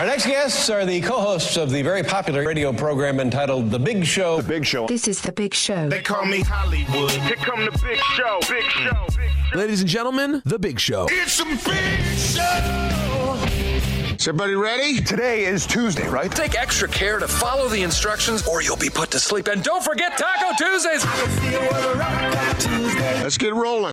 Our next guests are the co-hosts of the very popular radio program entitled The Big Show. The Big Show. This is The Big Show. They call me Hollywood. Here come the big show. Big show. Big show. Ladies and gentlemen, The Big Show. It's a big show. Is everybody ready? Today is Tuesday, right? Take extra care to follow the instructions or you'll be put to sleep. And don't forget Taco Tuesdays. Let's get rolling.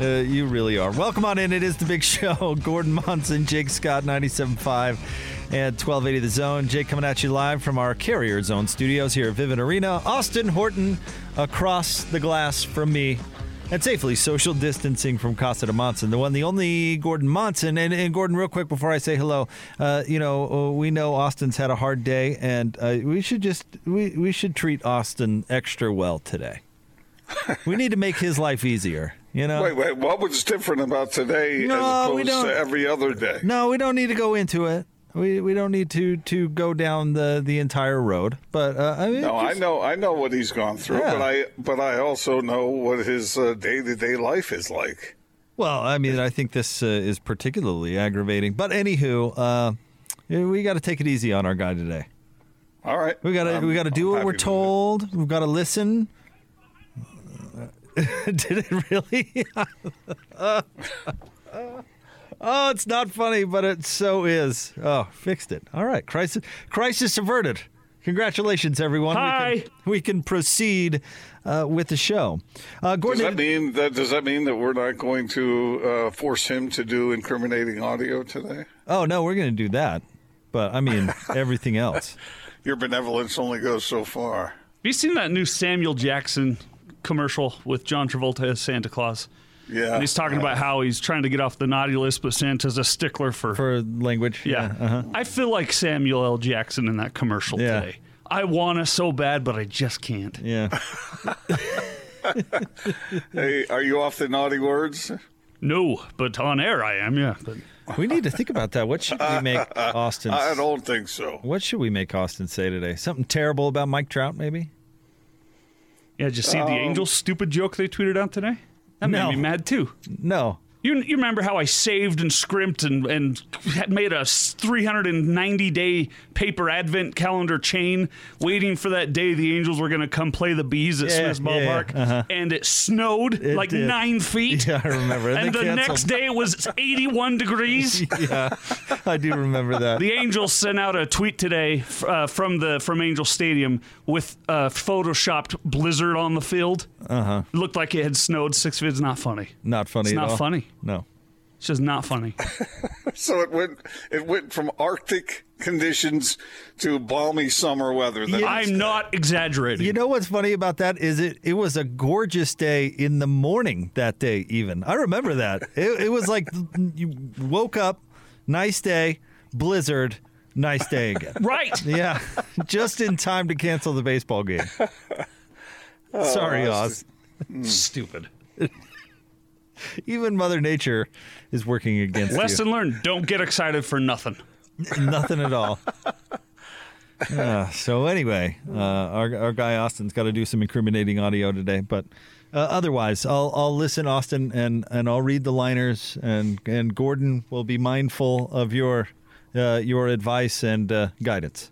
Uh, you really are. Welcome on in. It is the big show. Gordon Monson, Jake Scott, 97.5 and 1280 The Zone. Jake coming at you live from our Carrier Zone studios here at Vivint Arena. Austin Horton across the glass from me. And safely social distancing from Casa de Monson, the one, the only Gordon Monson. And, and Gordon, real quick before I say hello, uh, you know, we know Austin's had a hard day, and uh, we should just we, we should treat Austin extra well today. we need to make his life easier. You know. Wait, wait. What was different about today No, as we opposed don't- to every other day? No, we don't need to go into it. We we don't need to to go down the the entire road. But uh, I mean, No, I know, I know what he's gone through, Yeah. but I, but I also know what his day to day life is like. Well, I mean, I think this uh, is particularly aggravating. But anywho, uh, we got to take it easy on our guy today. All right, We got to we got to do I'm what we're told. We've got to listen. Did it really? oh, it's not funny, but it so is. Oh, fixed it. All right, crisis crisis averted. Congratulations, everyone. Hi. We can, we can proceed uh, with the show. Uh, Does Gordon, that mean that? Does that mean that we're not going to uh, force him to do incriminating audio today? oh no, we're going to do that. But I mean everything else. Your benevolence only goes so far. Have you seen that new Samuel Jackson commercial with John Travolta as Santa Claus? Yeah, And he's talking about how he's trying to get off the naughty list, but Santa's a stickler for. For language, yeah. uh-huh. I feel like Samuel L. Jackson in that commercial Yeah. today. I want to so bad, but I just can't. yeah. Hey, are you off the naughty words? No, but on air I am, yeah. But We need to think about that. What should we make Austin? I don't think so. What should we make Austin say today? Something terrible about Mike Trout, maybe? Yeah, did you see the um, angel stupid joke they tweeted out today? That No. made me mad too. No. You, you remember how I saved and scrimped and, and had made a 390 day paper advent calendar chain waiting for that day the Angels were going to come play the Bees at Yeah, Smith's yeah, Ballpark. uh-huh. And it snowed It like did. nine feet. Yeah, I remember. And they the canceled. next day it was 81 degrees. yeah, I do remember that. The Angels sent out a tweet today uh, from the from Angel Stadium with a photoshopped blizzard on the field. Uh huh. Looked like it had snowed six feet. It's not funny. not funny. It's at not all. funny. No. It's just not funny. So it went, it went from Arctic conditions to balmy summer weather. The next I'm day. not exaggerating. You know what's funny about that is it it was a gorgeous day in the morning that day. Even I remember that it, it was like you woke up, nice day, blizzard, nice day again. Right. Yeah, just in time to cancel the baseball game. Oh, Sorry, Oz. Hmm. Stupid. Even Mother Nature is working against Lesson you. learned: Don't get excited for nothing. Nothing at all. Uh, so anyway, uh, our our guy Austin's got to do some incriminating audio today, but uh, otherwise, I'll I'll listen, Austin, and and I'll read the liners, and and Gordon will be mindful of your uh, your advice and uh, guidance.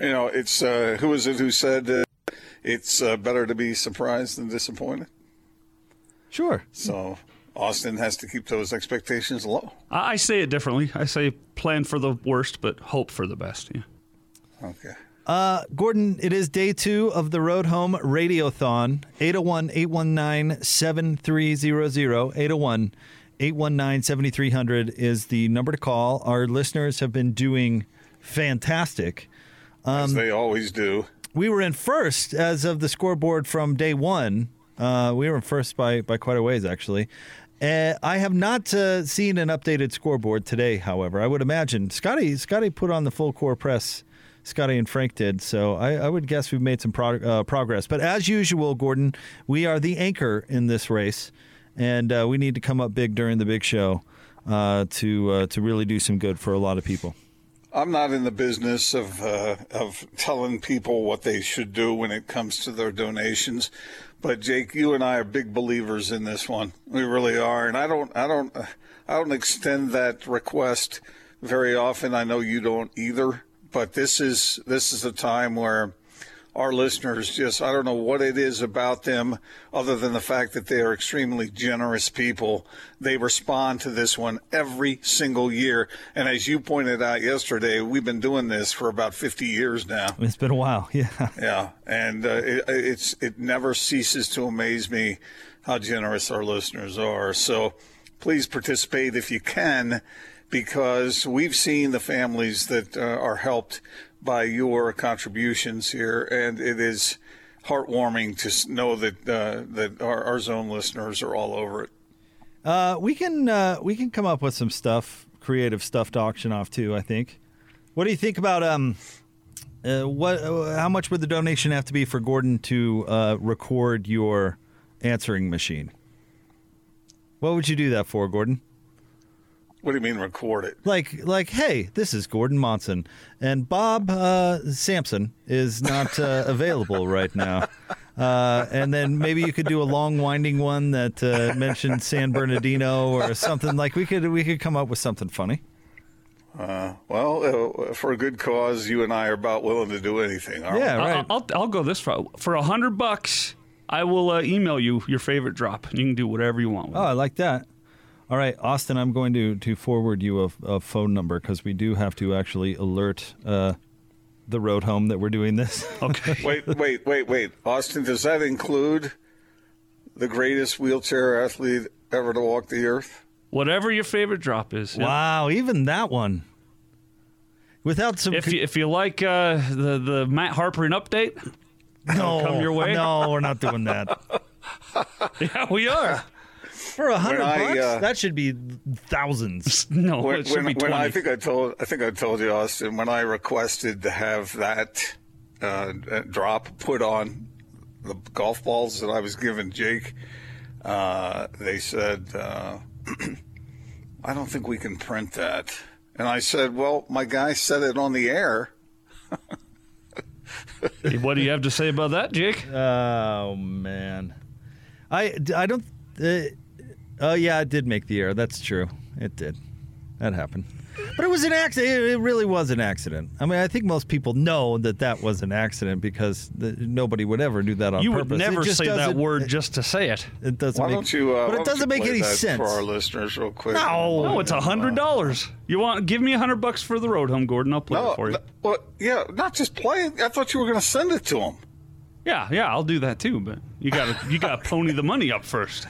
You know, it's uh, who is it who said uh, it's uh, better to be surprised than disappointed? Sure. So Austin has to keep those expectations low. I, I say it differently. I say plan for the worst, but hope for the best. Yeah. Okay. Uh, Gordon, it is day two of the Road Home Radiothon. 801 819 7300. 801 819 7300 is the number to call. Our listeners have been doing fantastic. As they always do. We were in first as of the scoreboard from day one. Uh, we were in first by, by quite a ways, actually. Uh, I have not uh, seen an updated scoreboard today. However, I would imagine Scotty Scotty put on the full core press. Scotty and Frank did, so I, I would guess we've made some prog- uh, progress. But as usual, Gordon, we are the anchor in this race, and uh, we need to come up big during the big show uh, to uh, to really do some good for a lot of people. I'm not in the business of uh, of telling people what they should do when it comes to their donations, but Jake, you and I are big believers in this one. We really are, and I don't, I don't, I don't extend that request very often. I know you don't either, but this is this is a time where our listeners just I don't know what it is about them other than the fact that they are extremely generous people. They respond to this one every single year. And as you pointed out yesterday, we've been doing this for about 50 years now. It's been a while, yeah. Yeah, and uh, it, it's it never ceases to amaze me how generous our listeners are. So please participate if you can because we've seen the families that uh, are helped by your contributions here, and it is heartwarming to know that uh, that our, our zone listeners are all over it. Uh, we can uh, we can come up with some stuff, creative stuff to auction off too. I think. What do you think about um, uh, what? Uh, how much would the donation have to be for Gordon to uh, record your answering machine? What would you do that for, Gordon? What do you mean record it? Like, like, hey, this is Gordon Monson, and Bob uh, Sampson is not uh, available right now. Uh, and then maybe you could do a long, winding one that uh, mentioned San Bernardino or something. Like we could, we could come up with something funny. Uh, well, uh, for a good cause, you and I are about willing to do anything. Aren't Yeah, we? right. I'll, I'll, I'll go this far. For a hundred bucks, I will uh, email you your favorite drop. You can do whatever you want. With Oh, I like that. All right, Austin, I'm going to to forward you a, a phone number because we do have to actually alert uh, the road home that we're doing this. Okay. Wait, wait, wait, wait. Austin, does that include the greatest wheelchair athlete ever to walk the earth? whatever your favorite drop is. yeah. Wow, even that one. Without some, If you if you like uh, the the Matt Harper an update, no, come your way? No, we're not doing that. yeah, we are. For a hundred bucks, uh, that should be thousands. No, When, it should when, be when twenty. I think I told, I think I told you, Austin, when I requested to have that uh, drop put on the golf balls that I was giving Jake, uh, they said, uh, "I don't think we can print that." And I said, "Well, my guy said it on the air." what do you have to say about that, Jake? Oh man, I I don't. Uh, oh yeah, it did make the air. That's true. It did. That happened. But it was an accident. It really was an accident. I mean, I think most people know that that was an accident because the, nobody would ever do that on You purpose. would never it say that doesn't- word just to say it. It doesn't Why make. don't you? Uh, but why it don't doesn't you make play any that sense. for our listeners, real quick. No. No, it's a hundred dollars. You want? Give me a hundred bucks for the road home, Gordon. I'll play No, it for you. no, well, yeah, not just play it. I thought you were going to send it to him. Yeah, yeah, I'll do that too. But you got to you got to pony the money up first.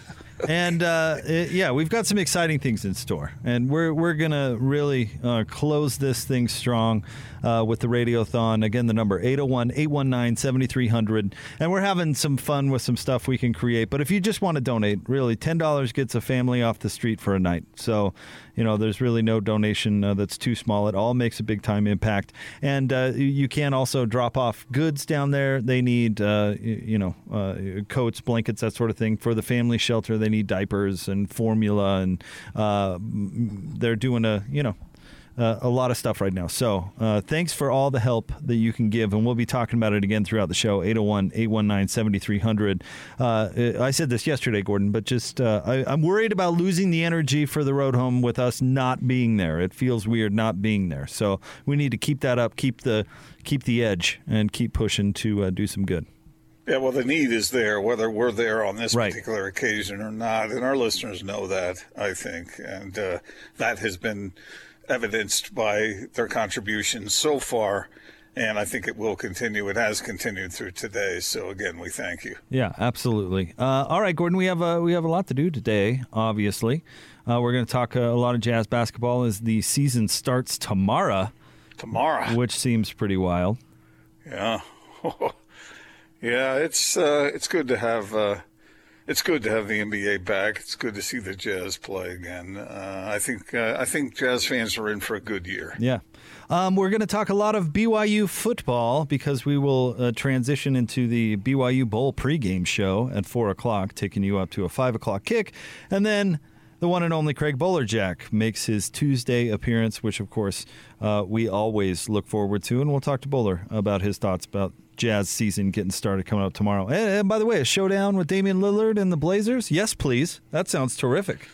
And uh, it- yeah, we've got some exciting things in store, and we're we're gonna really uh, close this thing strong uh, with the Radiothon. Again, the number 801-819-7300. and we're having some fun with some stuff we can create. But if you just want to donate, really, ten dollars gets a family off the street for a night. So, you know, there's really no donation uh, that's too small. It all makes a big time impact, and uh, you- you can also drop off goods down there. They need, uh, you know, uh, coats, blankets, that sort of thing for the family shelter. They need diapers and formula, and uh, they're doing a, you know. Uh, a lot of stuff right now. So, uh, thanks for all the help that you can give. And we'll be talking about it again throughout the show 801 819 7300. Uh, I said this yesterday, Gordon, but just uh, I, I'm worried about losing the energy for the road home with us not being there. It feels weird not being there. So, we need to keep that up, keep the, keep the edge, and keep pushing to uh, do some good. Yeah, well, the need is there, whether we're there on this Right. particular occasion or not, and our listeners know that. I think, and uh, that has been evidenced by their contributions so far, and I think it will continue. It has continued through today. So again, we thank you. Yeah, absolutely. Uh, all right, Gordon, we have a, we have a lot to do today. Obviously, uh, we're going to talk uh, a lot of jazz basketball as the season starts tomorrow, Tomorrow, which seems pretty wild. yeah, yeah, it's uh, it's good to have uh, it's good to have the NBA back. It's good to see the Jazz play again. Uh, I think uh, I think Jazz fans are in for a good year. Yeah. Um, we're going to talk a lot of BYU football because we will uh, transition into the BYU Bowl pregame show at 4 o'clock, taking you up to a 5 o'clock kick. And then the one and only Craig Bolerjack makes his Tuesday appearance, which, of course, uh, we always look forward to. And we'll talk to Bowler about his thoughts about Jazz season getting started coming up tomorrow. And, and by the way, a showdown with Damian Lillard and the Blazers? Yes, please. That sounds terrific.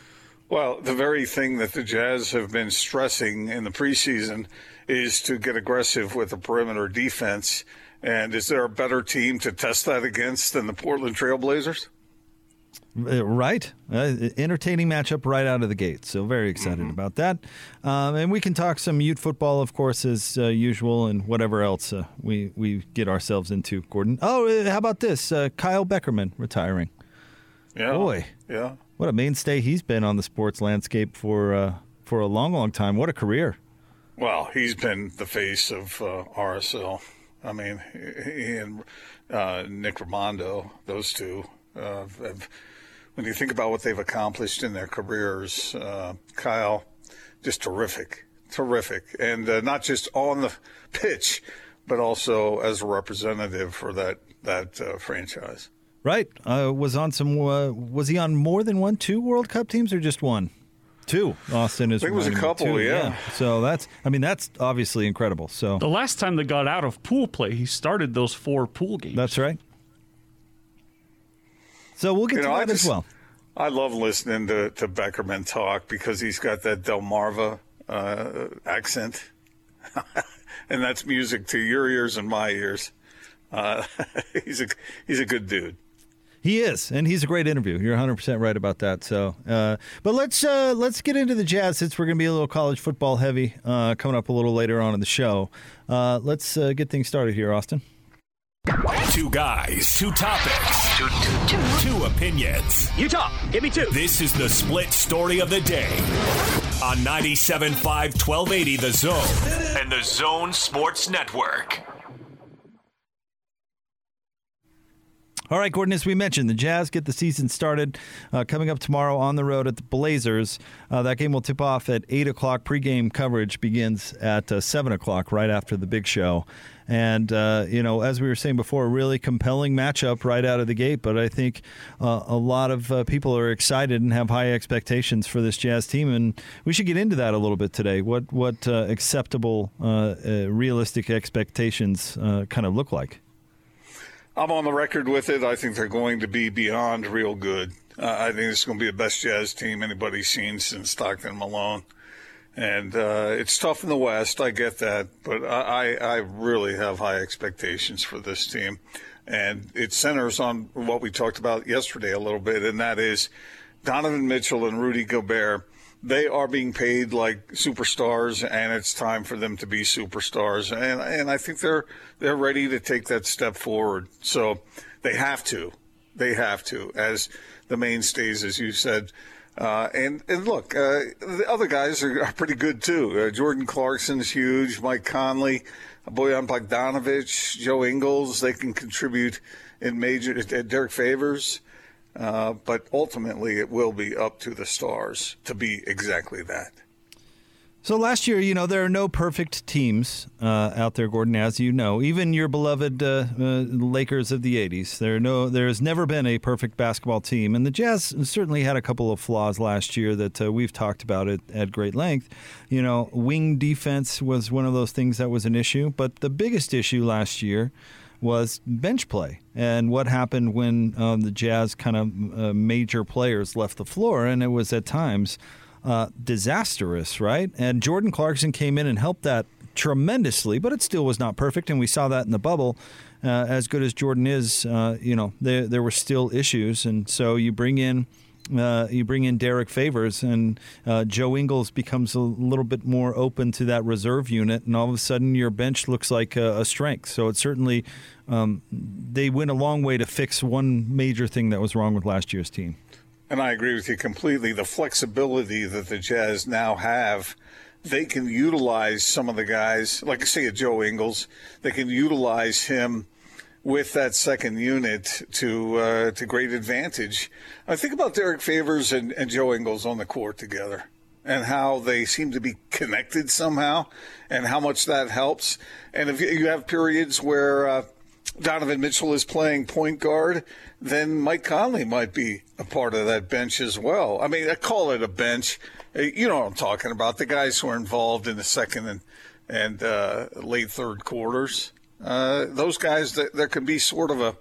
Well, the very thing that the Jazz have been stressing in the preseason is to get aggressive with the perimeter defense. And is there a better team to test that against than the Portland Trailblazers? Uh, right. Uh, entertaining matchup right out of the gate. So, very excited mm-hmm. about that. Um, and we can talk some Ute football, of course, as uh, usual, and whatever else uh, we, we get ourselves into, Gordon. Oh, uh, how about this? Uh, Kyle Beckerman retiring. Yeah. Boy. Yeah. What a mainstay he's been on the sports landscape for for a long, long time. What a career. Well, he's been the face of uh, RSL. I mean, he and uh, Nick Rimando, those two, uh, have, when you think about what they've accomplished in their careers, uh, Kyle, just terrific, terrific, and uh, not just on the pitch, but also as a representative for that that uh, franchise. Right. was on some. was he on more than one, two World Cup teams, or just one? Two. Austin is. I think it was a couple. Two, yeah. yeah. So that's. I mean, that's obviously incredible. So the last time they got out of pool play, he started those four pool games. That's right. So we'll get you to know, that just, as well. I love listening to, to Beckerman talk because he's got that Delmarva uh, accent, and that's music to your ears and my ears. Uh, he's a he's a good dude. He is, and he's a great interview. You're 100 percent right about that. So, uh, but let's uh, let's get into the Jazz since we're going to be a little college football heavy uh, coming up a little later on in the show. Uh, let's uh, get things started here, Austin. Two guys, two topics, two, two, two. two opinions. You talk. Give me two. This is the split story of the day on 97.5 1280 The Zone and the Zone Sports Network. All right, Gordon, as we mentioned, the Jazz get the season started uh, coming up tomorrow on the road at the Blazers. Uh, that game will tip off at 8 o'clock. Pregame coverage begins at uh, 7 o'clock, right after the big show. And, uh, you know, as we were saying before, a really compelling matchup right out of the gate. But I think uh, a lot of uh, people are excited and have high expectations for this Jazz team. And we should get into that a little bit today. What, what acceptable, realistic expectations kind of look like? I'm on the record with it. I think they're going to be beyond real good. Uh, I think it's going to be the best Jazz team anybody's seen since Stockton Malone. And uh, it's tough in the West. I get that, but I, I really have high expectations for this team, and it centers on what we talked about yesterday a little bit, and that is Donovan Mitchell and Rudy Gobert they are being paid like superstars, and it's time for them to be superstars. And and I think they're they're ready to take that step forward. So they have to, they have to, as the mainstays, as you said. Uh, and and look, uh, the other guys are, are pretty good too. Uh, Jordan Clarkson's huge. Mike Conley, Bojan Bogdanovic, Joe Ingles. They can contribute in major. Derrick Favors. Uh, but ultimately, it will be up to the stars to be exactly that. So last year, you know, there are no perfect teams uh, out there, Gordon, as you know. Even your beloved uh, uh, Lakers of the '80s, there no, there has never been a perfect basketball team, and the Jazz certainly had a couple of flaws last year that uh, we've talked about it at great length. You know, wing defense was one of those things that was an issue, but the biggest issue last year was bench play and what happened when um, the Jazz kind of uh, major players left the floor, and it was at times uh, disastrous, right? And Jordan Clarkson came in and helped that tremendously, but it still was not perfect, and we saw that in the bubble. Uh, as good as Jordan is, uh, you know, there there were still issues, and so you bring in uh, you bring in Derrick Favors, and uh, Joe Ingles becomes a little bit more open to that reserve unit, and all of a sudden your bench looks like a, a strength. So it certainly um, they went a long way to fix one major thing that was wrong with last year's team. And I agree with you completely. The flexibility that the Jazz now have they can utilize some of the guys, like I say a Joe Ingles, they can utilize him with that second unit to uh, to great advantage. I think about Derrick Favors and, and Joe Ingles on the court together and how they seem to be connected somehow and how much that helps. And if you have periods where uh, Donovan Mitchell is playing point guard, then Mike Conley might be a part of that bench as well. I mean, I call it a bench. Uh, you know what I'm talking about. The guys who are involved in the second and, and uh, late third quarters. Uh, those guys, there can be sort of a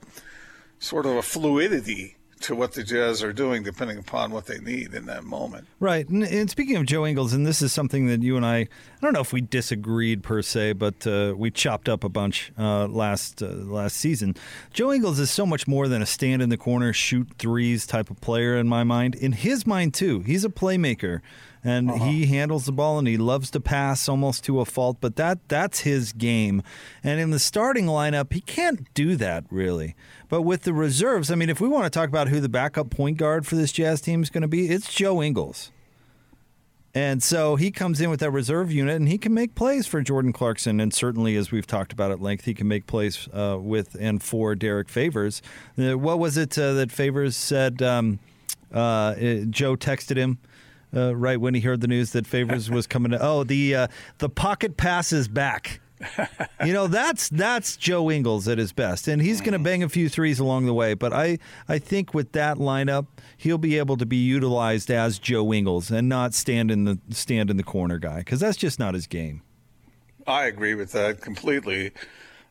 sort of a fluidity to what the Jazz are doing, depending upon what they need in that moment. Right. And, and, speaking of Joe Ingles, and this is something that you and I, I don't know if we disagreed per se, but uh, we chopped up a bunch uh, last uh, last season. Joe Ingles is so much more than a stand in the corner, shoot threes type of player in my mind. In his mind too, he's a playmaker and uh-huh. he handles the ball and he loves to pass almost to a fault but that that's his game and in the starting lineup he can't do that really but with the reserves i mean if we want to talk about who the backup point guard for this jazz team is going to be it's joe ingles and so he comes in with that reserve unit and he can make plays for Jordan Clarkson. And certainly, as we've talked about at length, he can make plays uh, with and for Derrick Favors. Uh, what was it uh, that Favors said? Um, uh, Joe texted him uh, right when he heard the news that Favors was coming to. Oh, the uh, the pocket passes back. you know that's that's Joe Ingles at his best, and he's going to bang a few threes along the way. But I I think with that lineup, he'll be able to be utilized as Joe Ingles and not stand in the stand in the corner guy because that's just not his game. I agree with that completely.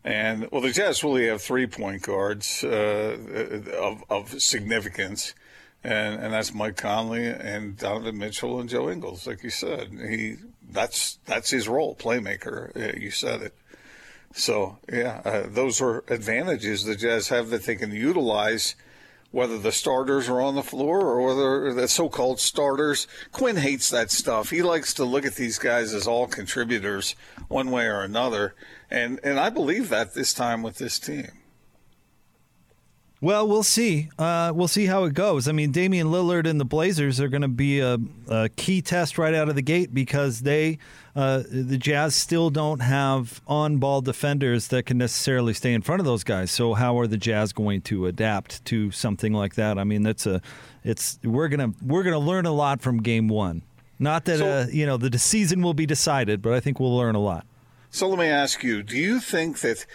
And well, the Jazz really have three point guards uh, of of significance and and that's Mike Conley and Donovan Mitchell and Joe Ingles, like you said. He that's that's his role, playmaker. You said it. So yeah, uh, those are advantages the Jazz have that they can utilize, whether the starters are on the floor or whether the so-called starters. Quin hates that stuff. He likes to look at these guys as all contributors, one way or another, and and I believe that this time with this team. Well, we'll see. Uh, we'll see how it goes. I mean, Damian Lillard and the Blazers are going to be a, a, key test right out of the gate because they, uh, the Jazz, still don't have on-ball defenders that can necessarily stay in front of those guys. So, how are the Jazz going to adapt to something like that? I mean, that's a, it's we're gonna we're gonna learn a lot from Game One. Not that so, uh, you know the season will be decided, but I think we'll learn a lot. So let me ask you: Do you think that?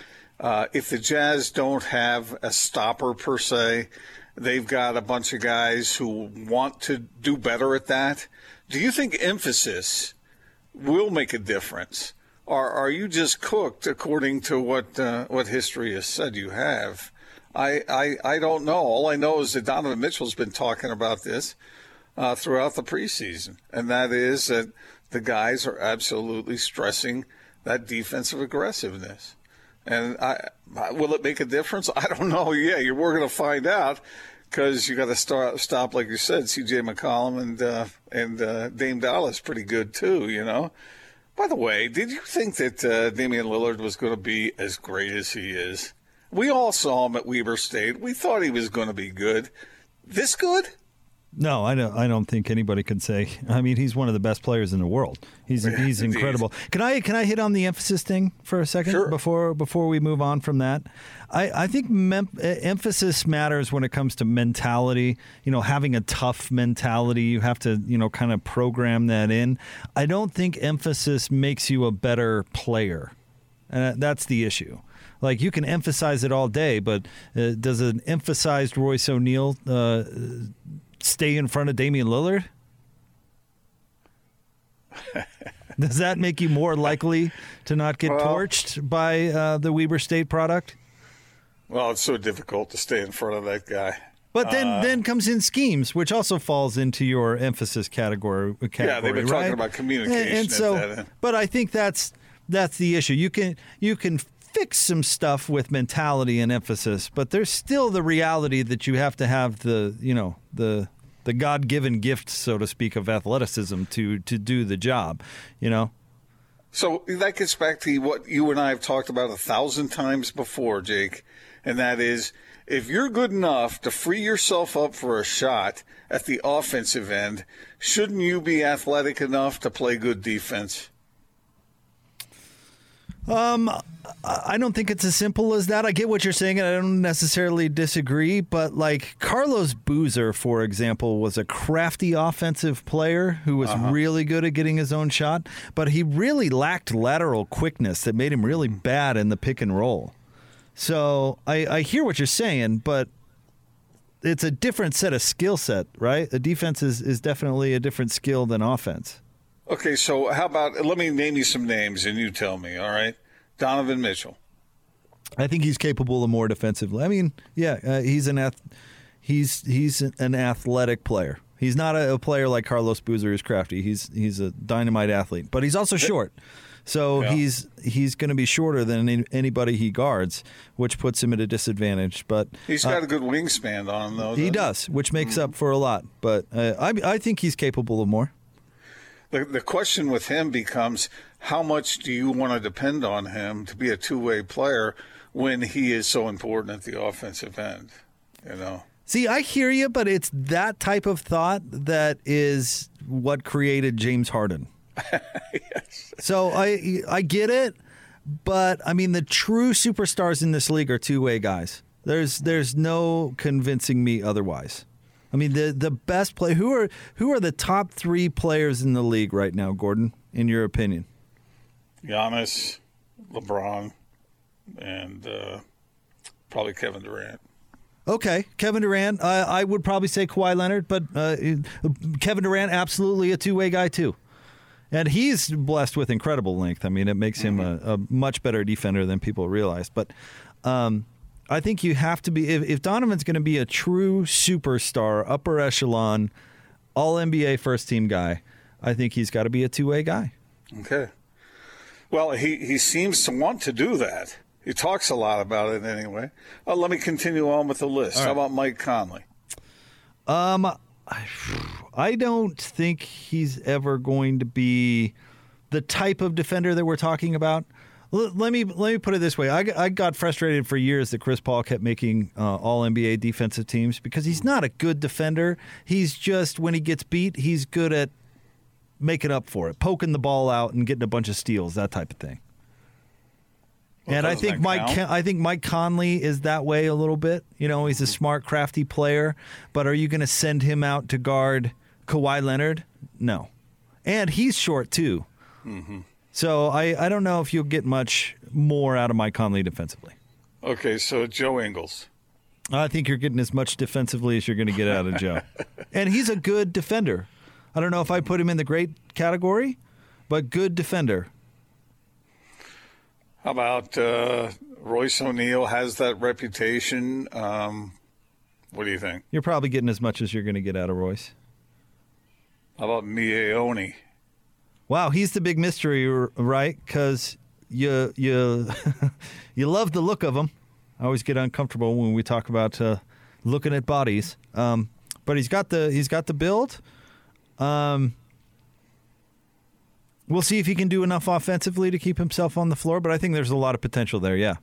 Uh, if the Jazz don't have a stopper per se, they've got a bunch of guys who want to do better at that. Do you think emphasis will make a difference? Or are you just cooked according to what uh, what history has said you have? I, I I don't know. All I know is that Donovan Mitchell's been talking about this uh, throughout the preseason, and that is that the guys are absolutely stressing that defensive aggressiveness. And I, will it make a difference? I don't know. Yeah, you're, we're going to find out because you got to start stop, like you said. C.J. McCollum and uh, and uh, Dame Dallas pretty good too. You know. By the way, did you think that uh, Damian Lillard was going to be as great as he is? We all saw him at Weber State. We thought he was going to be good. This good? No, I don't. I don't think anybody could say. I mean, he's one of the best players in the world. He's yeah, he's incredible. Can I can I hit on the emphasis thing for a second sure. before before we move on from that? I I think mem- emphasis matters when it comes to mentality. You know, having a tough mentality, you have to you know kind of program that in. I don't think emphasis makes you a better player, and that's the issue. Like you can emphasize it all day, but uh, does an emphasized Royce O'Neale uh, stay in front of Damian Lillard? Does that make you more likely to not get well, torched by uh, the Weber State product? Well, it's so difficult to stay in front of that guy. But then, uh, then comes in schemes, which also falls into your emphasis category. category yeah, they've been right? talking about communication. And, and so, but I think that's that's the issue. You can you can fix some stuff with mentality and emphasis, but there's still the reality that you have to have the, you know, the the God-given gift, so to speak, of athleticism to to do the job, you know. So that gets back to what you and I have talked about a thousand times before, Jake, and that is if you're good enough to free yourself up for a shot at the offensive end, shouldn't you be athletic enough to play good defense? Um, I don't think it's as simple as that. I get what you're saying, and I don't necessarily disagree. But like Carlos Boozer, for example, was a crafty offensive player who was uh-huh. really good at getting his own shot, but he really lacked lateral quickness that made him really bad in the pick and roll. So I, I hear what you're saying, but it's a different set of skill set, right? The defense is, is definitely a different skill than offense. Okay, so how about let me name you some names and you tell me, all right? Donovan Mitchell. I think he's capable of more defensively. I mean, yeah, uh, he's an ath- he's he's an athletic player. He's not a, a player like Carlos Boozer who's crafty. He's he's a dynamite athlete, but he's also short. So Yeah. he's he's going to be shorter than any, anybody he guards, which puts him at a disadvantage. But He's got a good wingspan on him, though. Uh, he does, which makes up for a lot. But uh, I I think he's capable of more. The, the question with him becomes how much do you want to depend on him to be a two way player when he is so important at the offensive end? You know? See, I hear you, but it's that type of thought that is what created James Harden. yes. So I I get it, but I mean the true superstars in this league are two way guys. There's there's no convincing me otherwise. I mean the the best play who are who are the top three players in the league right now, Gordon, in your opinion? Giannis, LeBron, and uh, probably Kevin Durant. Okay, Kevin Durant. Uh, I would probably say Kawhi Leonard, but uh, Kevin Durant absolutely a two way guy too, and he's blessed with incredible length. I mean, it makes him a, a much better defender than people realize. But um, I think you have to be if, if Donovan's going to be a true superstar, upper echelon, all NBA first team guy. I think he's got to be a two way guy. Okay. Well, he, he seems to want to do that. He talks a lot about it anyway. Uh, let me continue on with the list. How about Mike Conley? Um, I don't think he's ever going to be the type of defender that we're talking about. L- let me let me put it this way: I, I got frustrated for years that Chris Paul kept making uh, All NBA defensive teams because he's not a good defender. He's just when he gets beat, he's good at making up for it, poking the ball out and getting a bunch of steals, that type of thing. Well, and I think Mike. Con- I think Mike Conley is that way a little bit. You know, he's a smart, crafty player. But are you going to send him out to guard Kawhi Leonard? No, and he's short too. Mm-hmm. So I, I don't know if you'll get much more out of Mike Conley defensively. Okay, so Joe Ingles. I think you're getting as much defensively as you're going to get out of Joe, and he's a good defender. I don't know if I put him in the great category, but good defender. How about uh, Royce O'Neale has that reputation? Um, what do you think? You're probably getting as much as you're going to get out of Royce. How about Miye Oni? Wow, he's the big mystery, right? Because you you you love the look of him. I always get uncomfortable when we talk about uh, looking at bodies. Um, but he's got the he's got the build. Um, we'll see if he can do enough offensively to keep himself on the floor. But I think there's a lot of potential there. Yeah.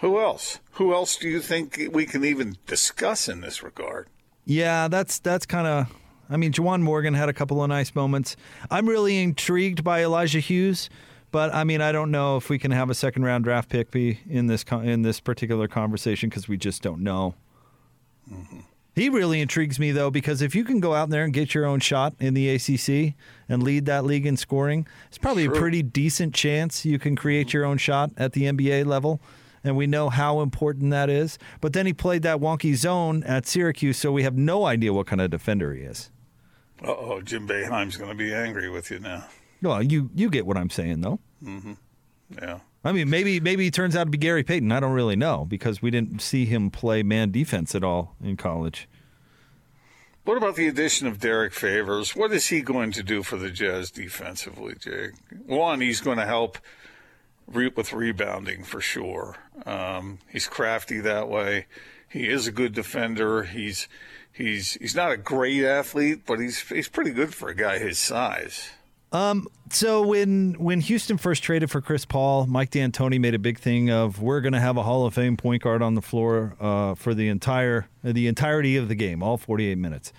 Who else? Who else do you think we can even discuss in this regard? Yeah, that's that's kind of. I mean, Juwan Morgan had a couple of nice moments. I'm really intrigued by Elijah Hughes, but I mean, I don't know if we can have a second round draft pick be in this con- in this particular conversation because we just don't know. Mm-hmm. He really intrigues me though because if you can go out there and get your own shot in the ACC and lead that league in scoring, it's probably a pretty decent chance you can create your own shot at the NBA level. And we know how important that is. But then he played that wonky zone at Syracuse, so we have no idea what kind of defender he is. Uh oh, Jim Boeheim's going to be angry with you now. Well, you you get what I'm saying though. Yeah. I mean, maybe maybe he turns out to be Gary Payton. I don't really know because we didn't see him play man defense at all in college. What about the addition of Derrick Favors? What is he going to do for the Jazz defensively, Jake? One, he's going to help re- with rebounding for sure. Um, he's crafty that way. He is a good defender. He's he's he's not a great athlete, but he's he's pretty good for a guy his size. Um, So when when Houston first traded for Chris Paul, Mike D'Antoni made a big thing of we're going to have a Hall of Fame point guard on the floor uh, for the entire the entirety of the game, all 48 minutes.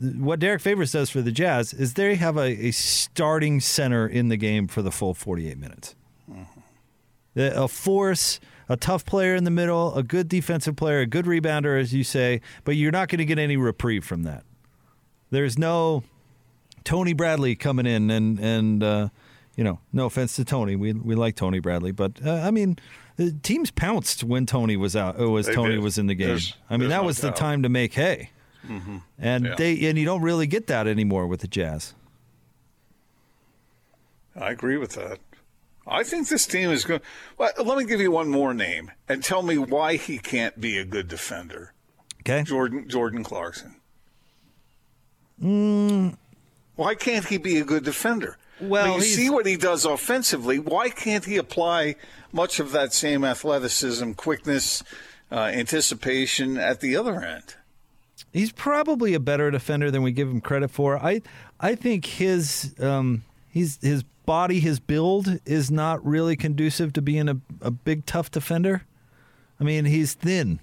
what Derrick Favors does for the Jazz is they have a, a starting center in the game for the full 48 minutes. A force, a tough player in the middle, a good defensive player, a good rebounder, as you say, but you're not going to get any reprieve from that. There's no Tony Bradley coming in and and uh, you know, no offense to Tony, we we like Tony Bradley, but uh, I mean, the teams pounced when Tony was out. Oh, as They Tony did. was in the game. There's- I mean, that no was the time to make hay. And Yeah. they and you don't really get that anymore with the Jazz. I agree with that. I think this team is going. Well, let me give you one more name and tell me why he can't be a good defender. Okay. Jordan Jordan Clarkson. Why can't he be a good defender? Well, When you see what he does offensively. Why can't he apply much of that same athleticism, quickness, uh, anticipation at the other end? He's probably a better defender than we give him credit for. I I think his um he's his body, his build is not really conducive to being a, a big tough defender. I mean, he's thin.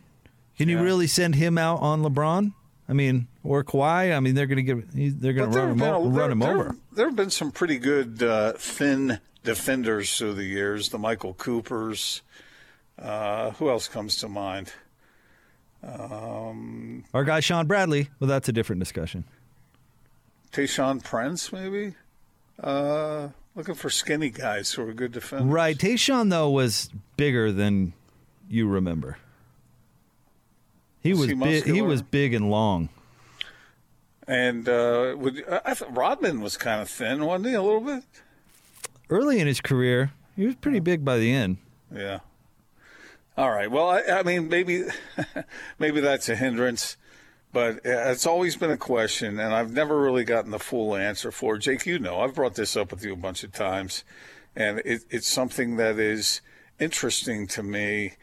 Can you really send him out on LeBron? I mean, or Kawhi? I mean, they're going to give they're going to run him, been o- a- run him there- over. There, there have been some pretty good uh, thin defenders through the years. The Michael Coopers. Uh, who else comes to mind? Our guy Shawn Bradley. Well, that's a different discussion. Tayshaun Prince, maybe. Uh, looking for skinny guys who are good defenders. Right. Tayshaun though was bigger than you remember. He Was was he big. He was big and long. And uh, would, I I thought Rodman was kind of thin, wasn't he? A little bit. Early in his career, he was pretty big by the end. Yeah. All right. Well, I, I mean, maybe, maybe that's a hindrance, but it's always been a question, and I've never really gotten the full answer for. it. Jake, you know, I've brought this up with you a bunch of times, and it, it's something that is interesting to me.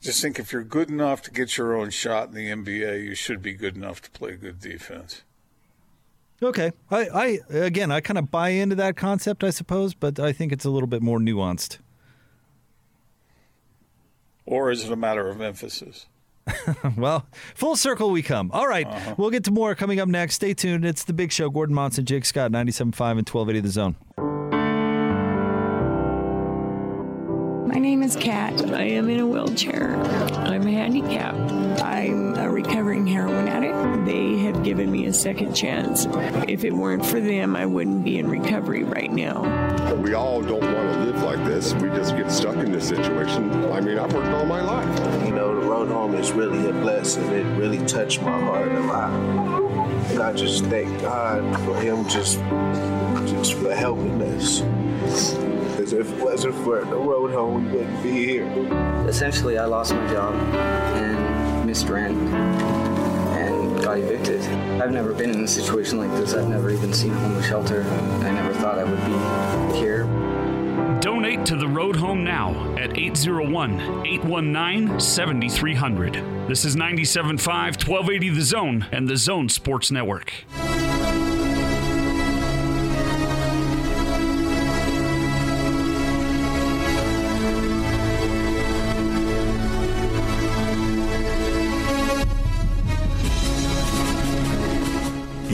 Just think, if you're good enough to get your own shot in the NBA, you should be good enough to play good defense. Okay. I, I again, I kind of buy into that concept, I suppose, but I think it's a little bit more nuanced. Or is it a matter of emphasis? Well, full circle we come. All right. Uh-huh. We'll get to more coming up next. Stay tuned. It's the big show. Gordon Monson, Jake Scott, 97.5 and 1280 The Zone. My name is Kat. I am in a wheelchair. I'm handicapped. I'm a recovering heroin addict. They have given me a second chance. If it weren't for them, I wouldn't be in recovery right now. We all don't want to live like this. We just get stuck in this situation. I mean, I've worked all my life. You know, the road home is really a blessing. It really touched my heart a lot. And I just thank God for him just, just for helping us. Because if it wasn't for the road home, we wouldn't be here. Essentially, I lost my job and missed rent and got evicted. I've never been in a situation like this. I've never even seen a homeless shelter. I never thought I would be here. Donate to the Road Home now at 801 819 7300. This is 97.5 1280 The Zone and the Zone Sports Network.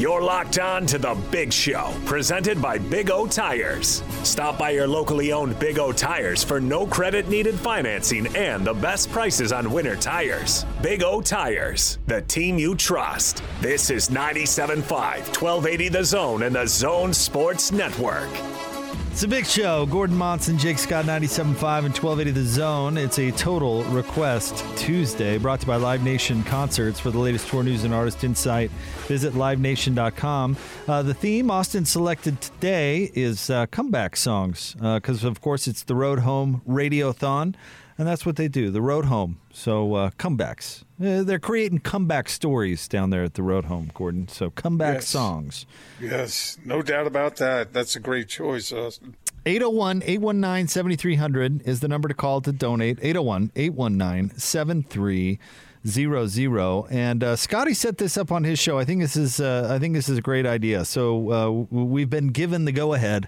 You're locked on to the Big Show, presented by Big O Tires. Stop by your locally owned Big O Tires for no credit needed financing and the best prices on winter tires. Big O Tires, the team you trust. This is 97.5, 1280 The Zone and the Zone Sports Network. It's a big show. Gordon Monson, Jake Scott, 97.5 and 1280 The Zone. It's a total request Tuesday brought to you by Live Nation Concerts. For the latest tour news and artist insight, visit livenation.com. Uh, the theme Austin selected today is uh, comeback songs because, of course, it's the Road Home Radiothon. And that's what they do, the Road Home. So, uh, comebacks. Uh, they're creating comeback stories down there at the Road Home, Gordon. So, comeback Yes. songs. Yes, no doubt about that. That's a great choice, Austin. 801 819 7300 is the number to call to donate. 801 819 7300. And uh, Scotty set this up on his show. I think this is uh, I think this is a great idea. So uh, we've been given the go ahead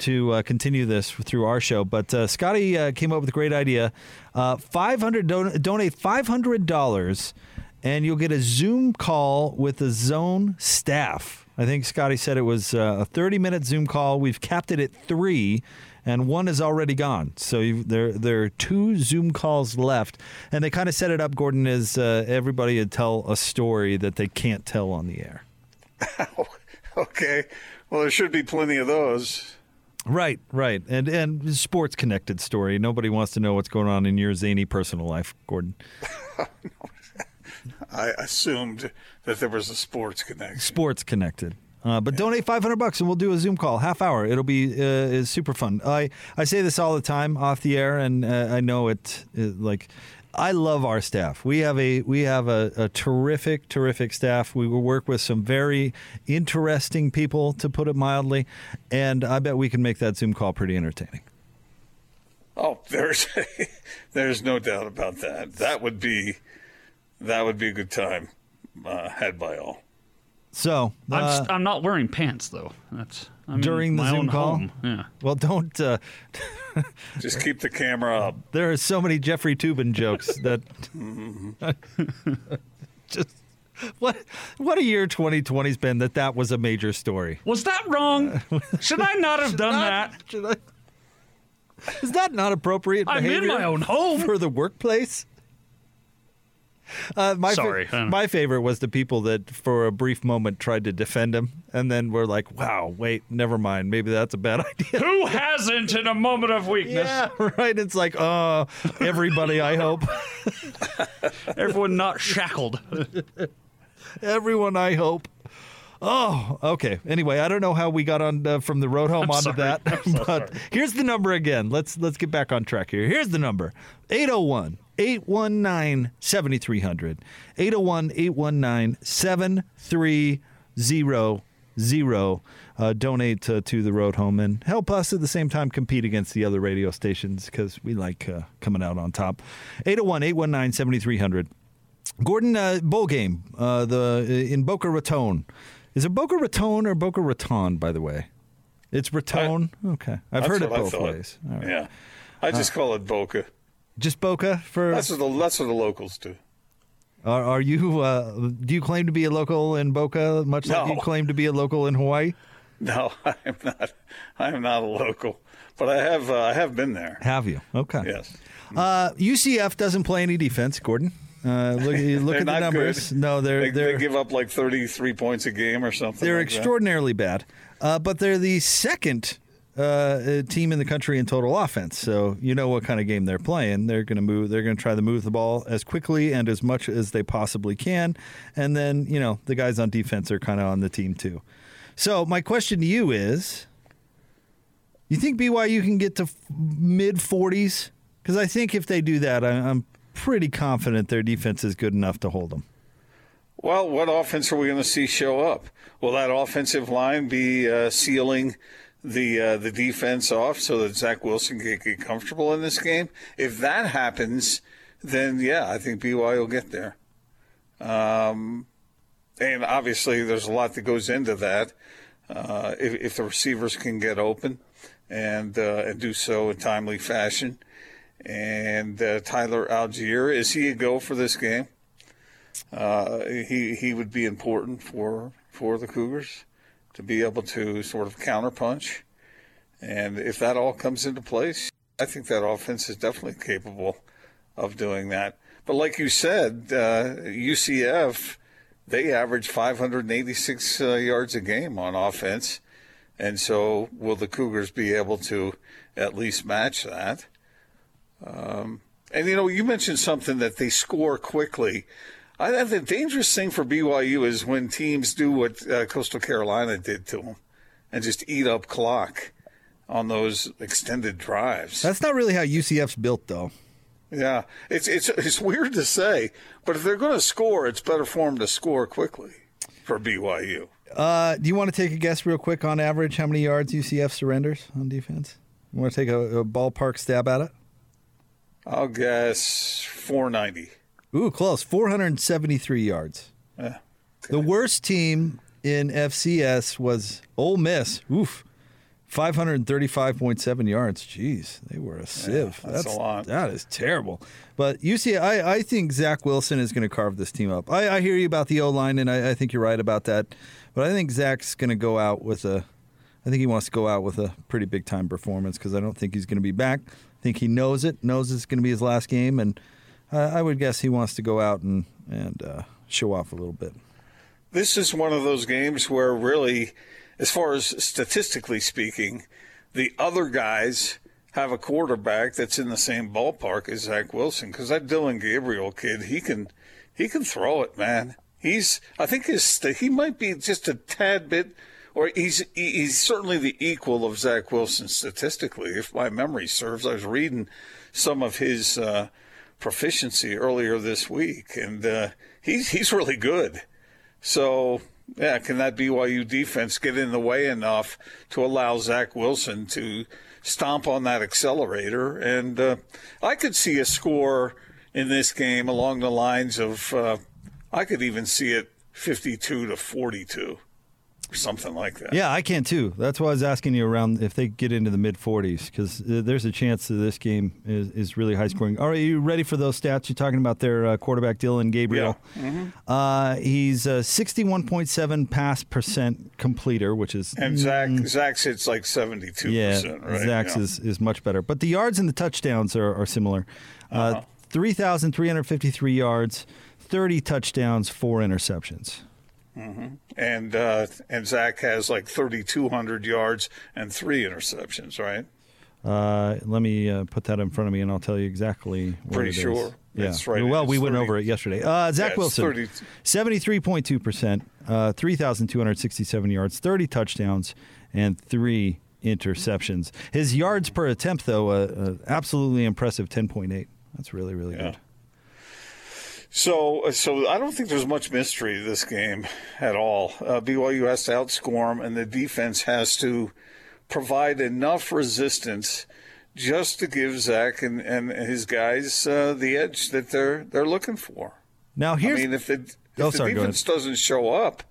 to uh, continue this through our show. But uh, Scotty uh, came up with a great idea. Uh, 500 don- donate $500 and you'll get a Zoom call with the zone staff. I think Scotty said it was uh, a 30 minute Zoom call. We've capped it at three, and one is already gone. So there, there are two Zoom calls left. And they kind of set it up, Gordon, as uh, everybody would tell a story that they can't tell on the air. okay. Well, there should be plenty of those. Right, right, and and sports connected story. Nobody wants to know what's going on in your zany personal life, Gordon. I assumed that there was a sports connection. Sports connected. Uh, but donate 500 bucks and we'll do a Zoom call, half hour. It'll be uh, is super fun. I, I say this all the time off the air, and uh, I know it, it, like I love our staff. We have a we have a, a terrific terrific staff. We work with some very interesting people, to put it mildly, and I bet we can make that Zoom call pretty entertaining. Oh, there's there's no doubt about that. That would be that would be a good time uh, had by all. So I'm, uh, just, I'm not wearing pants though. That's I'm during in the my Zoom own call. home. Yeah. Well, don't. Uh, Just keep the camera up. there are so many Jeffrey Toobin jokes that just what what a year 2020's been that that was a major story. Was that wrong? Should I not have done not- that? Should I? Is that not appropriate I'm in my own home. for the workplace? Uh, my Sorry, don't- my favorite was the people that, for a brief moment, tried to defend him, and then were like, "Wow, wait, never mind. Maybe that's a bad idea." Who hasn't in a moment of weakness? Yeah, right. It's like, oh, everybody. I hope Everyone not shackled. everyone. I hope. Oh, okay. Anyway, I don't know how we got on uh, from the road home I'm onto sorry. that, so but sorry. here's the number again. Let's let's get back on track here. Here's the number: 801 819 7300. 801 819 7300. Uh, donate to, to the road home and help us at the same time compete against the other radio stations because we like uh, coming out on top. 801 819 7300. Gordon, uh, bowl game uh, the in Boca Raton. Is it Boca Raton or Boca Raton? By the way, it's Raton. okay, I've heard it both ways. Right. Yeah, I just call it Boca. Just Boca for. That's what the that's what the locals do. Are, are you? Uh, do you claim to be a local in Boca, much like you claim to be a local in Hawaii? No, I am not. I am not a local, but I have uh, I have been there. Have you? Okay. Yes. Uh, UCF doesn't play any defense, Gordon. Uh, look, look at the numbers. good. No, they're They, they're they give up like thirty three points a game or something. They're like that. extraordinarily bad, uh, but they're the second uh, team in the country in total offense. So you know what kind of game they're playing. They're going to move. They're going to try to move the ball as quickly and as much as they possibly can, and then you know the guys on defense are kind of on the team too. So my question to you is: You think BYU can get to mid 40s? Because I think if they do that, I, I'm pretty confident their defense is good enough to hold them. Well, what offense are we going to see show up? Will that offensive line be uh, sealing the uh, the defense off so that Zach Wilson can get comfortable in this game? If that happens, then yeah, I think BYU will get there. Um, and obviously, there's a lot that goes into that. Uh, if, if the receivers can get open and uh, and do so in timely fashion, and uh, Tyler Allgeier is he a go for this game? uh, he he would be important for for the Cougars to be able to sort of counterpunch, and if that all comes into place, I think that offense is definitely capable of doing that. But like you said, uh, UCF they average 586 uh, yards a game on offense, and so will the Cougars be able to at least match that? Um, and you know, you mentioned something that they score quickly. I think the dangerous thing for BYU is when teams do what uh, Coastal Carolina did to them and just eat up clock on those extended drives. That's not really how UCF's built, though. Yeah, it's it's it's weird to say, but if they're going to score, it's better for them to score quickly for BYU. Uh, do you want to take a guess real quick on average how many yards UCF surrenders on defense? You want to take a, a ballpark stab at it? I'll guess 490. Ooh, close. 473 yards. Yeah. The worst team in FCS was Ole Miss. Oof. 535.7 yards. Jeez, they were a sieve. that's a lot. That is terrible. But you see, I, I think Zach Wilson is going to carve this team up. I, I hear you about the O line, and I, I think you're right about that. But I think Zach's going to go out with a. I think he wants to go out with a pretty big time performance because I don't think he's going to be back. I think he knows it, knows it's going to be his last game, and I would guess he wants to go out and and uh, show off a little bit. This is one of those games where really, as far as statistically speaking, the other guys have a quarterback that's in the same ballpark as Zach Wilson because that Dillon Gabriel kid, he can he can throw it, man. He's I think his he might be just a tad bit or he's he's certainly the equal of Zach Wilson statistically, if my memory serves. I was reading some of his uh, proficiency earlier this week, and uh, he's he's really good. So yeah, can that BYU defense get in the way enough to allow Zach Wilson to stomp on that accelerator? And uh, I could see a score in this game along the lines of uh, I could even see it 52 to 42 something like that. Yeah, I can too. That's why I was asking you around if they get into the mid 40s because uh, there's a chance that this game is, is really high scoring. All right, are you ready for those stats? You're talking about their uh, quarterback Dillon Gabriel. Yeah. Mm-hmm. Uh, he's a 61.7 pass percent completer, which is and Zach mm, Zach's hits like 72. Yeah, right? Zach's yeah. is, is much better, but the yards and the touchdowns are, are similar. Uh, uh-huh. 3,353 yards, 30 touchdowns, four interceptions. Mm-hmm. And uh, and Zach has like 3,200 yards and three interceptions, right? Uh, let me uh, put that in front of me, and I'll tell you exactly. Pretty sure. Yeah. That's right. Well, we 30, went over it yesterday. Uh, Zach yeah, Wilson, seventy-three point two percent, uh, three thousand two hundred sixty-seven yards, thirty touchdowns, and three interceptions. His yards per attempt, though, uh, uh absolutely impressive, ten point eight. That's really, really yeah. good. So, so I don't think there's much mystery to this game at all. Uh, BYU has to outscore them, and the defense has to provide enough resistance just to give Zach and, and his guys uh, the edge that they're they're looking for. Now, here's I mean, if the, if oh, the sorry, defense doesn't show up,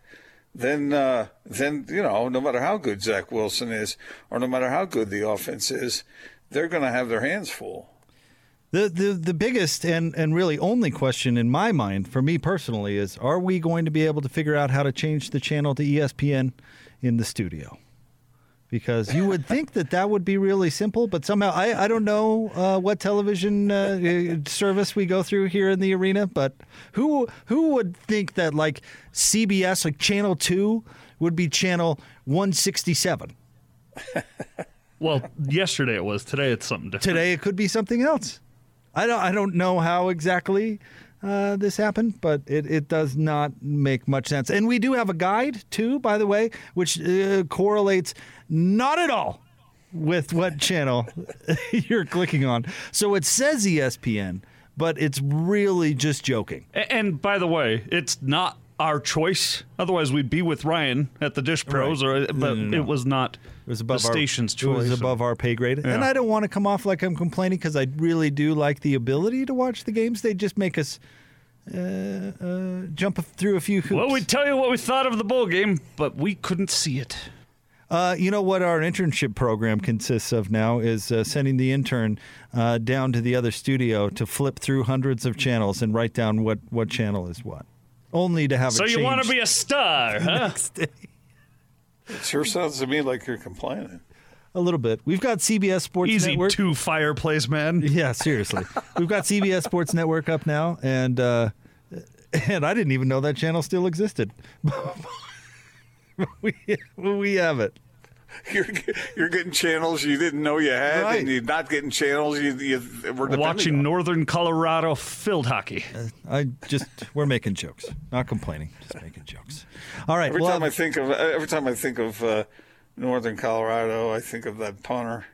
then uh, then you know, no matter how good Zach Wilson is, or no matter how good the offense is, they're going to have their hands full. The, the the biggest and, and really only question in my mind, for me personally, is are we going to be able to figure out how to change the channel to ESPN in the studio? Because you would think that that would be really simple, but somehow I, I don't know uh, what television uh, service we go through here in the arena, but who who would think that like CBS, like Channel Two, would be Channel One Sixty Seven? well, yesterday it was. Today it's something different. Today it could be something else. I don't I don't know how exactly uh, this happened, but it, it does not make much sense. And we do have a guide too, by the way, which uh, correlates not at all with what channel you're clicking on. So it says ESPN, but it's really just joking. And by the way, it's not our choice. Otherwise, we'd be with Ryan at the Dish Pros, right. or but no, no, no. it was not. It was above the our, station's choice. It was above our pay grade, Yeah. and I don't want to come off like I'm complaining because I really do like the ability to watch the games. They just make us uh, uh, jump through a few hoops. Well, we tell you what we thought of the bowl game, but we couldn't see it. Uh, you know what our internship program consists of now is uh, sending the intern uh, down to the other studio to flip through hundreds of channels and write down what, what channel is what. Only to have So it you want to be a star, huh? next day. It sure sounds to me like you're complaining. A little bit. We've got CBS Sports Easy Network. two fireplace, man. Yeah, seriously. We've got CBS Sports Network up now, and uh, and I didn't even know that channel still existed. we, we have it. You're you're getting channels you didn't know you had, Right. and you're not getting channels you, you were Watching on. Northern Colorado field hockey. I just we're making jokes, not complaining, just making jokes. All right. Every well, time I think of every time I think of uh, Northern Colorado, I think of that punter.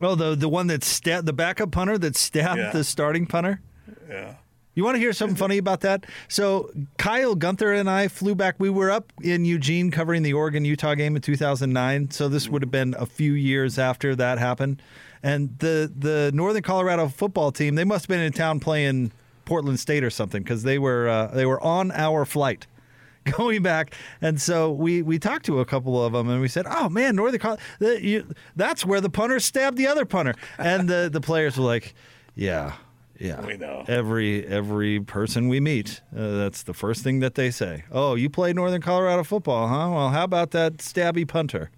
oh, the the one that sta- the backup punter that stabbed Yeah. the starting punter. Yeah. You want to hear something funny about that? So Kyle Gunther and I flew back. We were up in Eugene covering the Oregon Utah game in 2009. So this would have been a few years after that happened. And the the Northern Colorado football team, they must have been in town playing Portland State or something because they were uh, they were on our flight going back. And so we we talked to a couple of them, and we said, "Oh man, Northern Colorado, that's where the punter stabbed the other punter." And the the players were like, "Yeah." Yeah, We know. Every every person we meet, uh, that's the first thing that they say. Oh, you play Northern Colorado football, huh? Well, how about that stabby punter?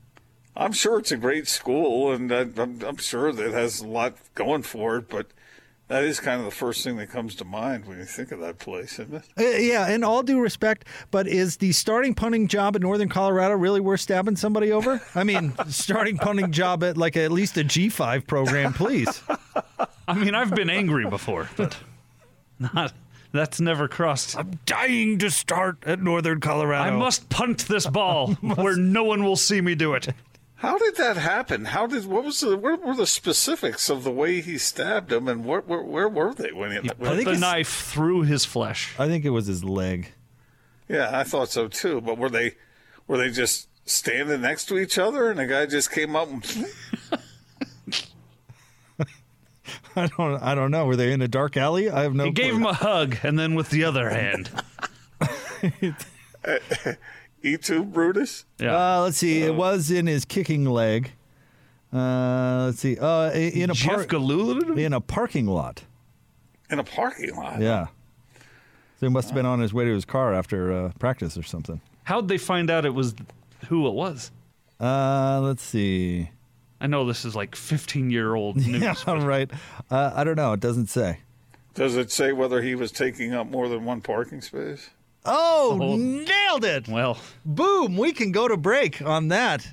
I'm sure it's a great school, and I, I'm, I'm sure that it has a lot going for it, but that is kind of the first thing that comes to mind when you think of that place, isn't it? Uh, yeah, in all due respect, but is the starting punting job at Northern Colorado really worth stabbing somebody over? I mean, starting punting job at like at least a G5 program, please. I mean, I've been angry before, but not. That's never crossed. I'm dying to start at Northern Colorado. I must punt this ball where no one will see me do it. How did that happen? How did what was the what were the specifics of the way he stabbed him, and where where, where were they when he? He when- put the knife through his flesh. I think it was his leg. Yeah, I thought so too. But were they were they just standing next to each other, and the guy just came up and I don't. I don't know. Were they in a dark alley? I have no. He gave him a hug, and then with the other hand. Et tu Brutus? Uh, let's see. It was in his kicking leg. Uh, let's see. Uh, in a Jeff park Galula? in a parking lot. in a parking lot. Yeah. So he must have been on his way to his car after uh, practice or something. How'd they find out it was who it was? Uh, let's see. I know this is like 15 year old news. Yeah, right. Uh, I don't know. It doesn't say. Does it say whether he was taking up more than one parking space? Oh, Oh. nailed it! Well, Boom! We can go to break on that.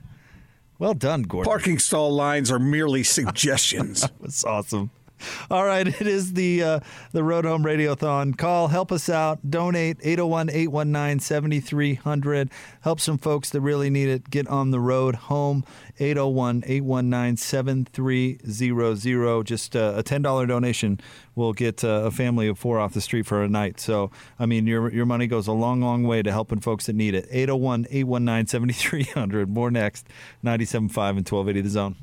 Well done, Gordon. Parking stall lines are merely suggestions. That's awesome. All right, it is the uh, the Road Home Radiothon. Call, help us out, donate 801-819-7300. Help some folks that really need it get on the road home. 801-819-7300. Just uh, a $10 donation will get uh, a family of four off the street for a night. So, I mean, your your money goes a long long way to helping folks that need it. 801-819-7300. More next. 97.5 and 1280 the zone.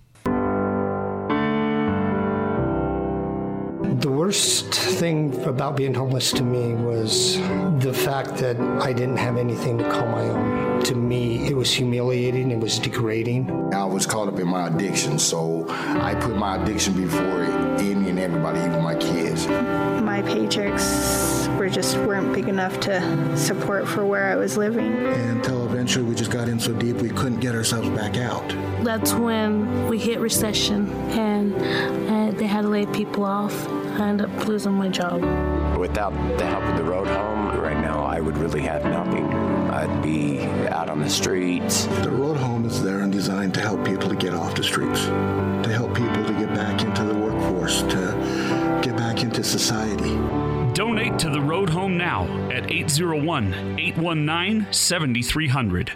The worst thing about being homeless to me was the fact that I didn't have anything to call my own. To me, it was humiliating, it was degrading. I was caught up in my addiction, so I put my addiction before any and everybody, even my kids. My paychecks were just weren't big enough to support for where I was living. Until eventually we just got in so deep we couldn't get ourselves back out. That's when we hit recession and uh, they had to lay people off. I ended up losing my job. Without the help of the road home, right now I would really have nothing. I'd be out on the streets. The road home is there and designed to help people to get off the streets, to help people to get back into the workforce, to get back into society. donate to the Road Home now at 801 819 7300.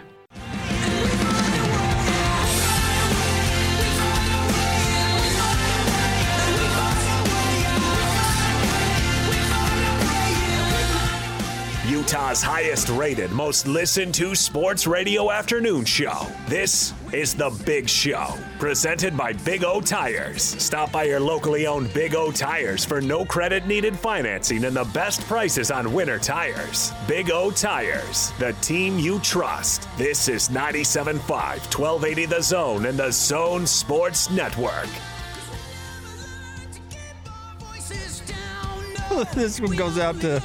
Utah's highest rated, most listened to sports radio afternoon show. This is The Big Show, presented by Big O Tires. Stop by your locally owned Big O Tires for no credit needed financing and the best prices on winter tires. Big O Tires, the team you trust. This is 97.5, 1280 The Zone and the Zone Sports Network. this one goes out to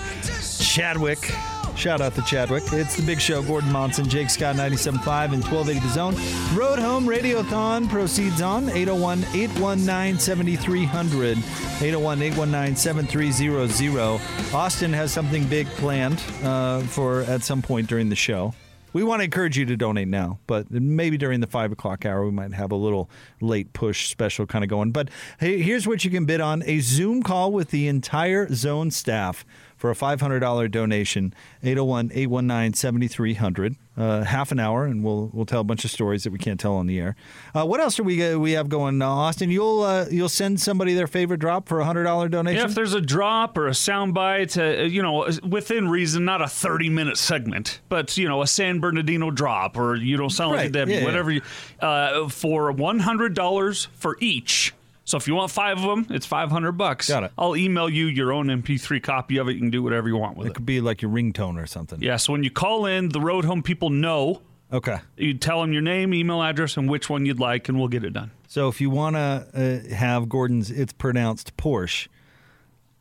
Chadwick. Shout out to Chadwick. It's the big show. Gordon Monson, Jake Scott, 97.5 and 1280 The Zone. Road Home Radiothon proceeds on 801 819 7300. 801 819 7300. Austin has something big planned uh, for at some point during the show. We want to encourage you to donate now, but maybe during the five o'clock hour, we might have a little late push special kind of going. But hey, here's what you can bid on a Zoom call with the entire zone staff for a $500 donation 801-819-7300 uh, half an hour and we'll we'll tell a bunch of stories that we can't tell on the air uh, what else do we uh, we have going uh, austin you'll uh, you'll send somebody their favorite drop for a $100 donation Yeah, if there's a drop or a soundbite, uh, you know, within reason, not a 30 minute segment, but, you know, a San Bernardino drop or You Don't Sound Like a Right, Debbie, yeah, yeah. whatever you, uh, for $100 for each. So if you want five of them, it's 500 bucks. Got it. I'll email you your own MP3 copy of it. You can do whatever you want with It it. could be like your ringtone or something. Yeah, so when you call in, the road home people know. Okay. You tell them your name, email address, and which one you'd like, and we'll get it done. So if you want to uh, have Gordon's, it's pronounced Porsche.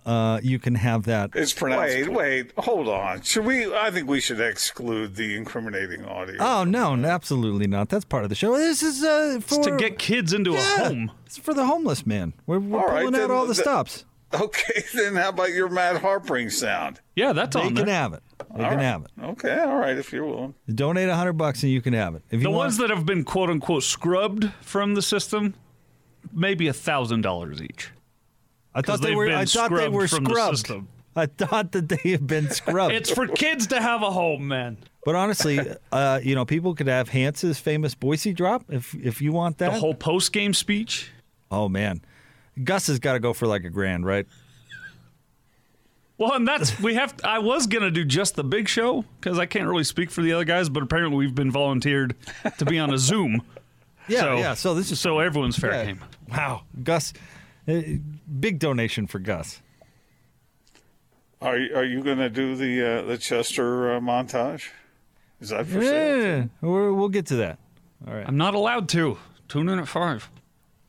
Uh, you can have that. It's pronounced. Wait, wait, hold on. Should we? I think we should exclude the incriminating audio. Oh no, n- absolutely not. That's part of the show. This is uh, for to get kids into Yeah, a home. It's for the homeless man. We're, we're All right, pulling out then all the the- stops. Okay, then how about your Matt Harpring sound? Yeah, that's They on can have it. They All can right. have it. Okay, all right, if you're willing. Donate a hundred bucks and you can have it. If you the want, ones that have been quote unquote scrubbed from the system, maybe a thousand dollars each. I thought they were. I thought they were from the scrubbed. I thought that they have been scrubbed. It's for kids to have a home, man. But honestly, uh, you know, people could have Hans's famous Boise drop if if you want that. The whole post game speech. oh man, Gus has got to go for like a grand, right? Well, and that's we have. I was gonna do just the big show because I can't really speak for the other guys, but apparently we've been volunteered to be on a Zoom. Yeah, so, yeah. So this is so everyone's fair Yeah. game. Wow, Gus, big donation for Gus. Are you, are you going to do the uh, the Chester uh, montage? Is that for sale? Yeah, we're, we'll get to that. All right. I'm not allowed to. Tune in at five.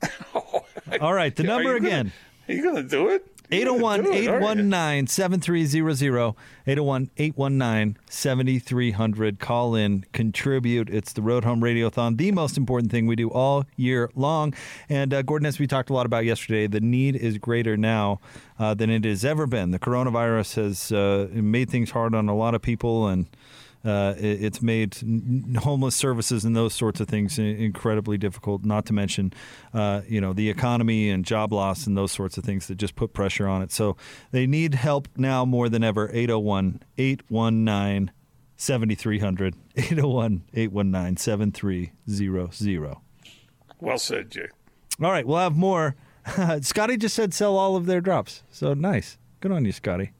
All right. The Are number you gonna- again. Are you going to do it? You're 801 do it, aren't you? 819 7300. 801 819 7300. Call in, contribute. It's the Road Home Radiothon, the most important thing we do all year long. And uh, Gordon, as we talked a lot about yesterday, the need is greater now uh, than it has ever been. The coronavirus has uh, made things hard on a lot of people, and uh, it- it's made homeless services and those sorts of things incredibly difficult. Not to mention, uh, you know, the economy and job loss and those sorts of things that just put pressure on it. So they need help now more than ever. 801 819 7300. 801 819 7300. Well said, Jake. All right, we'll have more. Scotty just said sell all of their drops. So nice. Good on you, Scotty.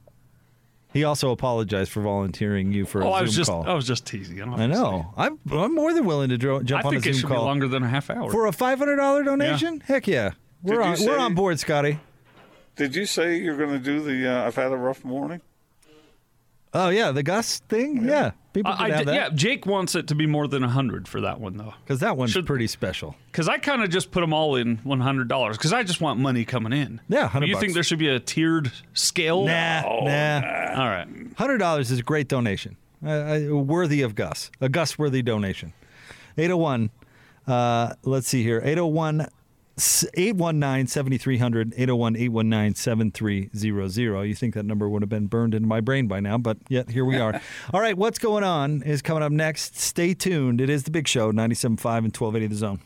He also apologized for volunteering you for a Oh, Zoom I was just call. I was just teasing. I, I have to say know. I'm I'm more than willing to dro- jump I on a Zoom call. I think it should call be longer than a half hour. for a five hundred dollar donation. Heck yeah, we're Did on say- we're on board, Scotty. Did you say you're going to do the uh, I've had a rough morning? Oh yeah, the Gus thing. Yeah, people I, I have did- yeah, Jake wants it to be more than a hundred for that one though. because that one's Should- pretty special. Because I kind of just put them all in one hundred dollars because I just want money coming in. Yeah, Do 100 you bucks. think there should be a tiered scale? Nah, nah. All right. Hundred dollars is a great donation, uh, uh, worthy of Gus, a Gus worthy donation. Eight hundred one. Uh, let's see here. 801 819 7300 801 819 7300. You think that number would have been burned into my brain by now, but yet here we are. All right, what's going on is coming up next. Stay tuned. It is the big show, 97.5 and 1280 The Zone.